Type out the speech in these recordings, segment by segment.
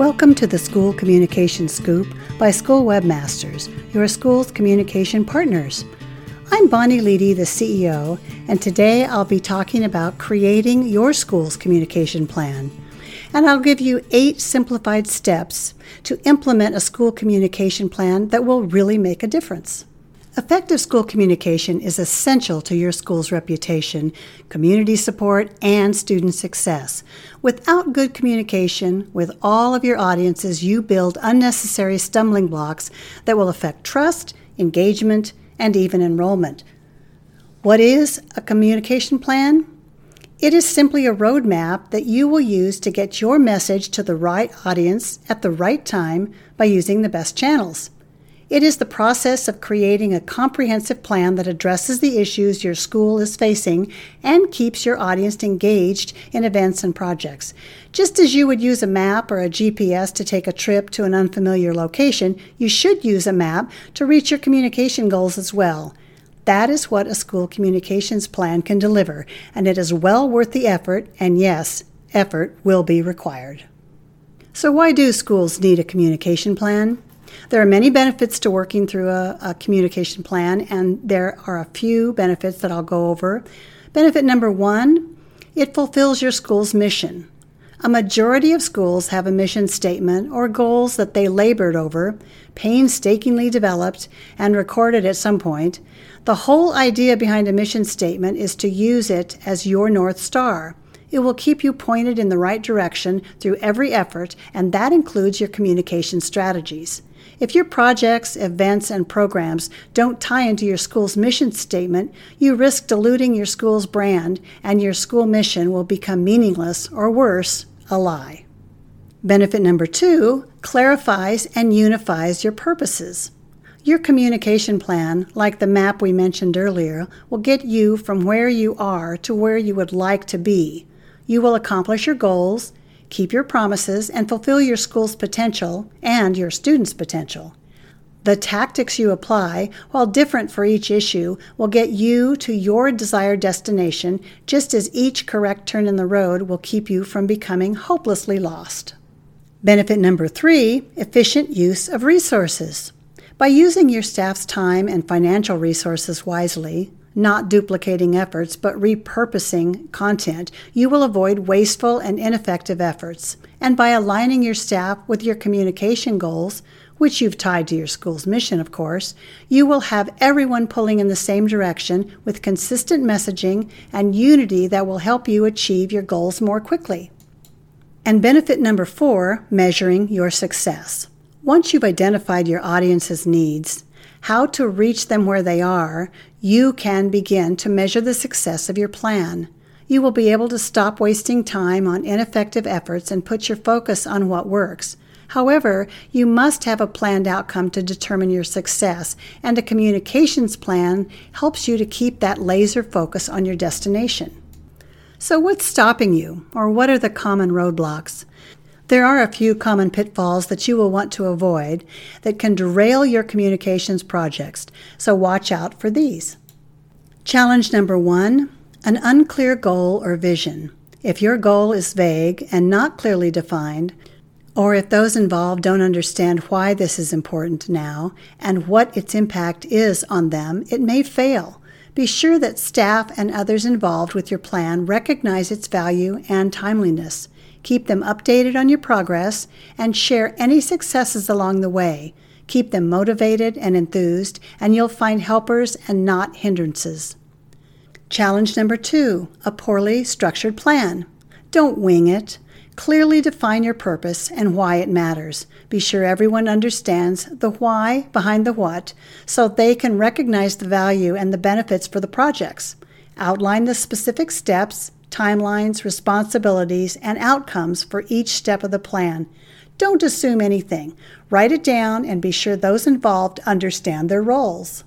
Welcome to the School Communication Scoop by School Webmasters, your school's communication partners. I'm Bonnie Leedy, the CEO, and today I'll be talking about creating your school's communication plan. And I'll give you eight simplified steps to implement a school communication plan that will really make a difference. Effective school communication is essential to your school's reputation, community support, and student success. Without good communication with all of your audiences, you build unnecessary stumbling blocks that will affect trust, engagement, and even enrollment. What is a communication plan? It is simply a roadmap that you will use to get your message to the right audience at the right time by using the best channels. It is the process of creating a comprehensive plan that addresses the issues your school is facing and keeps your audience engaged in events and projects. Just as you would use a map or a GPS to take a trip to an unfamiliar location, you should use a map to reach your communication goals as well. That is what a school communications plan can deliver, and it is well worth the effort, and yes, effort will be required. So, why do schools need a communication plan? There are many benefits to working through a, a, communication plan, and there are a few benefits that I'll go over. Benefit number one it fulfills your school's mission. A majority of schools have a mission statement or goals that they labored over, painstakingly developed, and recorded at some point. The whole idea behind a mission statement is to use it as your North Star. It will keep you pointed in the right direction through every effort, and that includes your communication strategies. If your projects, events, and programs don't tie into your school's mission statement, you risk diluting your school's brand and your school mission will become meaningless or worse, a lie. Benefit number two clarifies and unifies your purposes. Your communication plan, like the map we mentioned earlier, will get you from where you are to where you would like to be. You will accomplish your goals keep your promises, and fulfill your school's potential and your students' potential. The tactics you apply, while different for each issue, will get you to your desired destination, just as each correct turn in the road will keep you from becoming hopelessly lost. Benefit number three efficient use of resources. By using your staff's time and financial resources wisely, not duplicating efforts, but repurposing content, you will avoid wasteful and ineffective efforts. And by aligning your staff with your communication goals, which you've tied to your school's mission, of course, you will have everyone pulling in the same direction with consistent messaging and unity that will help you achieve your goals more quickly. And benefit number four measuring your success. Once you've identified your audience's needs, how to reach them where they are, you can begin to measure the success of your plan. You will be able to stop wasting time on ineffective efforts and put your focus on what works. However, you must have a planned outcome to determine your success, and a communications plan helps you to keep that laser focus on your destination. So, what's stopping you, or what are the common roadblocks? There are a few common pitfalls that you will want to avoid that can derail your communications projects, so watch out for these. Challenge number one an unclear goal or vision. If your goal is vague and not clearly defined, or if those involved don't understand why this is important now and what its impact is on them, it may fail. Be sure that staff and others involved with your plan recognize its value and timeliness. Keep them updated on your progress and share any successes along the way. Keep them motivated and enthused, and you'll find helpers and not hindrances. Challenge number two a poorly structured plan. Don't wing it. Clearly define your purpose and why it matters. Be sure everyone understands the why behind the what so they can recognize the value and the benefits for the projects. Outline the specific steps timelines, responsibilities, and outcomes for each step of the plan. Don't assume anything. Write it down and be sure those involved understand their roles.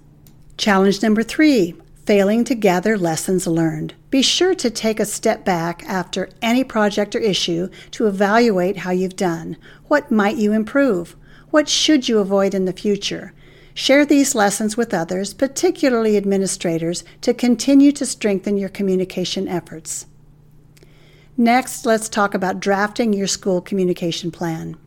Challenge number three failing to gather lessons learned. Be sure to take a step back after any project or issue to evaluate how you've done. What might you improve? What should you avoid in the future? Share these lessons with others, particularly administrators, to continue to strengthen your communication efforts. Next, let's talk about drafting your school communication plan.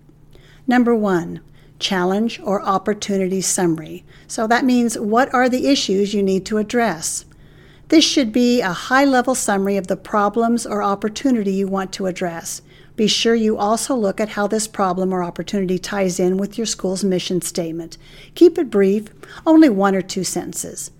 Number one, challenge or opportunity summary. So that means what are the issues you need to address? This should be a high level summary of the problems or opportunity you want to address. Be sure you also look at how this problem or opportunity ties in with your school's mission statement. Keep it brief, only one or two sentences.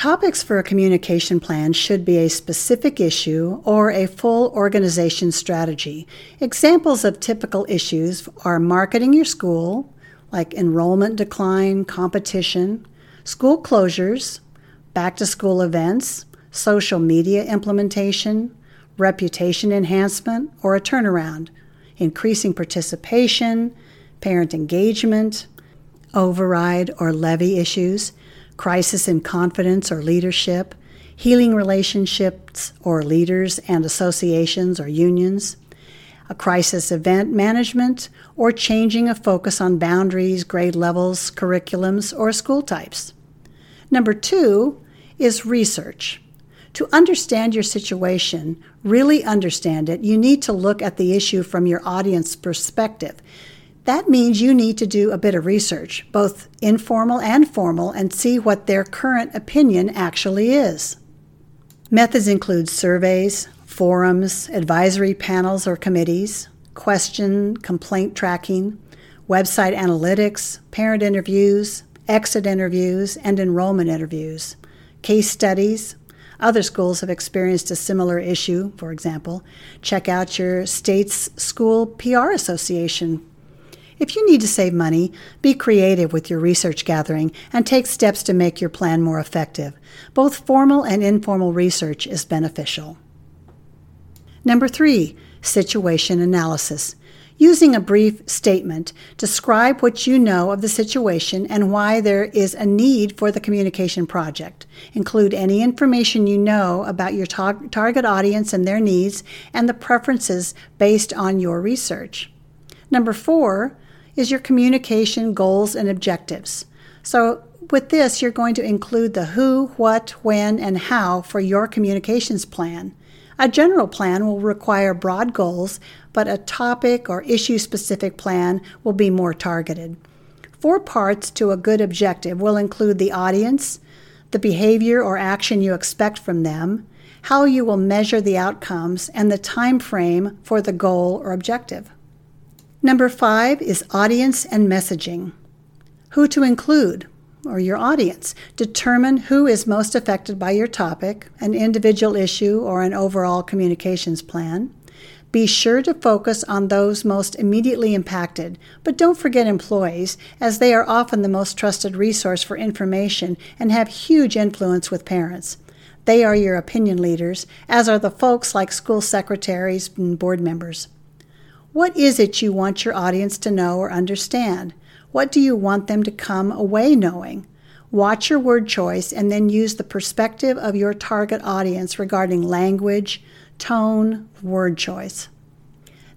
Topics for a communication plan should be a specific issue or a full organization strategy. Examples of typical issues are marketing your school, like enrollment decline, competition, school closures, back to school events, social media implementation, reputation enhancement, or a turnaround, increasing participation, parent engagement, override or levy issues, crisis in confidence or leadership, healing relationships or leaders and associations or unions, a crisis event management, or changing a focus on boundaries, grade levels, curriculums, or school types. Number two is research. To understand your situation, really understand it, you need to look at the issue from your audience perspective. That means you need to do a bit of research, both informal and formal, and see what their current opinion actually is. Methods include surveys, forums, advisory panels or committees, question, complaint tracking, website analytics, parent interviews, exit interviews, and enrollment interviews, case studies. Other schools have experienced a similar issue, for example. Check out your state's school PR association if you need to save money, be creative with your research gathering and take steps to make your plan more effective. Both formal and informal research is beneficial. Number three, situation analysis. Using a brief statement, describe what you know of the situation and why there is a need for the communication project. Include any information you know about your tar- target audience and their needs and the preferences based on your research. Number four, is your communication goals and objectives. So, with this, you're going to include the who, what, when, and how for your communications plan. A general plan will require broad goals, but a topic or issue specific plan will be more targeted. Four parts to a good objective will include the audience, the behavior or action you expect from them, how you will measure the outcomes, and the time frame for the goal or objective. Number five is audience and messaging. Who to include, or your audience. Determine who is most affected by your topic, an individual issue, or an overall communications plan. Be sure to focus on those most immediately impacted, but don't forget employees, as they are often the most trusted resource for information and have huge influence with parents. They are your opinion leaders, as are the folks like school secretaries and board members. What is it you want your audience to know or understand? What do you want them to come away knowing? Watch your word choice and then use the perspective of your target audience regarding language, tone, word choice.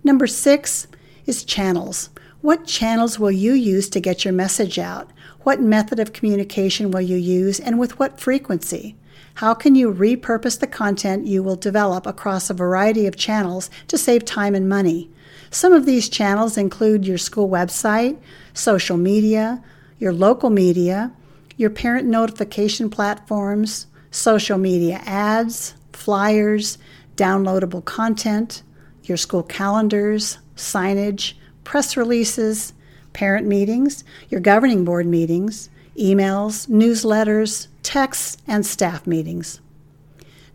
Number six is channels. What channels will you use to get your message out? What method of communication will you use and with what frequency? How can you repurpose the content you will develop across a variety of channels to save time and money? Some of these channels include your school website, social media, your local media, your parent notification platforms, social media ads, flyers, downloadable content, your school calendars, signage, press releases, parent meetings, your governing board meetings, emails, newsletters, texts, and staff meetings.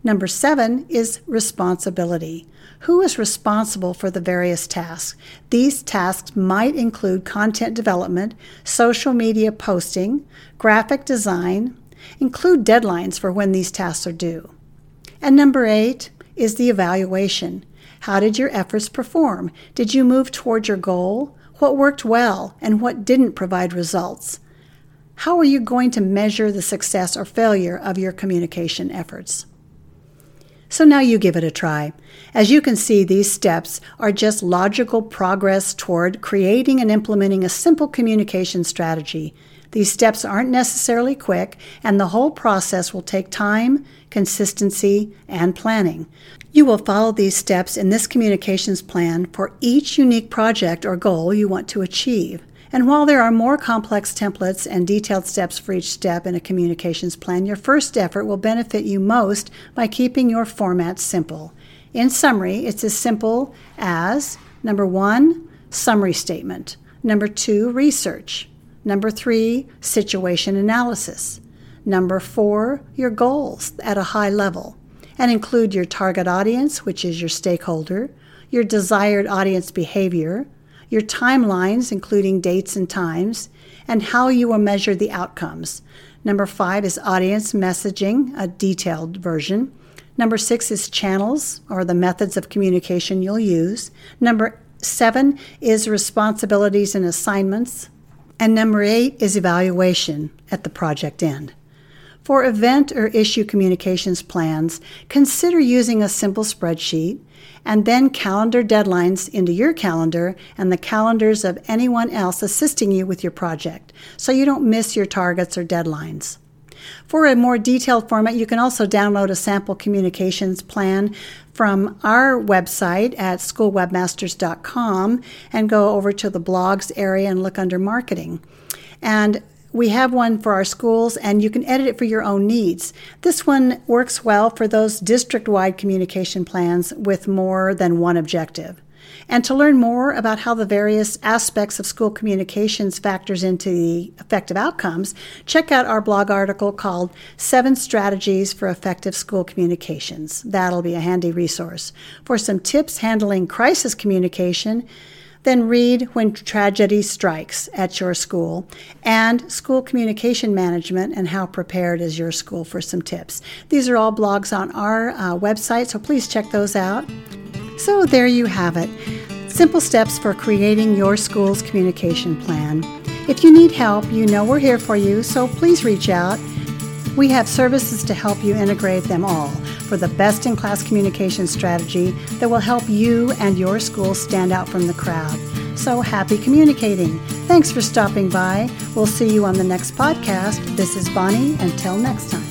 Number seven is responsibility. Who is responsible for the various tasks? These tasks might include content development, social media posting, graphic design, include deadlines for when these tasks are due. And number eight is the evaluation. How did your efforts perform? Did you move toward your goal? What worked well and what didn't provide results? How are you going to measure the success or failure of your communication efforts? So now you give it a try. As you can see, these steps are just logical progress toward creating and implementing a simple communication strategy. These steps aren't necessarily quick, and the whole process will take time, consistency, and planning. You will follow these steps in this communications plan for each unique project or goal you want to achieve. And while there are more complex templates and detailed steps for each step in a communications plan, your first effort will benefit you most by keeping your format simple. In summary, it's as simple as number one, summary statement, number two, research, number three, situation analysis, number four, your goals at a high level, and include your target audience, which is your stakeholder, your desired audience behavior, your timelines, including dates and times, and how you will measure the outcomes. Number five is audience messaging, a detailed version. Number six is channels or the methods of communication you'll use. Number seven is responsibilities and assignments. And number eight is evaluation at the project end. For event or issue communications plans, consider using a simple spreadsheet and then calendar deadlines into your calendar and the calendars of anyone else assisting you with your project so you don't miss your targets or deadlines. For a more detailed format, you can also download a sample communications plan from our website at schoolwebmasters.com and go over to the blogs area and look under marketing. And we have one for our schools, and you can edit it for your own needs. This one works well for those district wide communication plans with more than one objective. And to learn more about how the various aspects of school communications factors into the effective outcomes, check out our blog article called Seven Strategies for Effective School Communications. That'll be a handy resource. For some tips handling crisis communication, then read When Tragedy Strikes at Your School and School Communication Management and How Prepared is Your School for some tips. These are all blogs on our uh, website, so please check those out. So there you have it simple steps for creating your school's communication plan. If you need help, you know we're here for you, so please reach out. We have services to help you integrate them all for the best in class communication strategy that will help you and your school stand out from the crowd. So happy communicating. Thanks for stopping by. We'll see you on the next podcast. This is Bonnie. Until next time.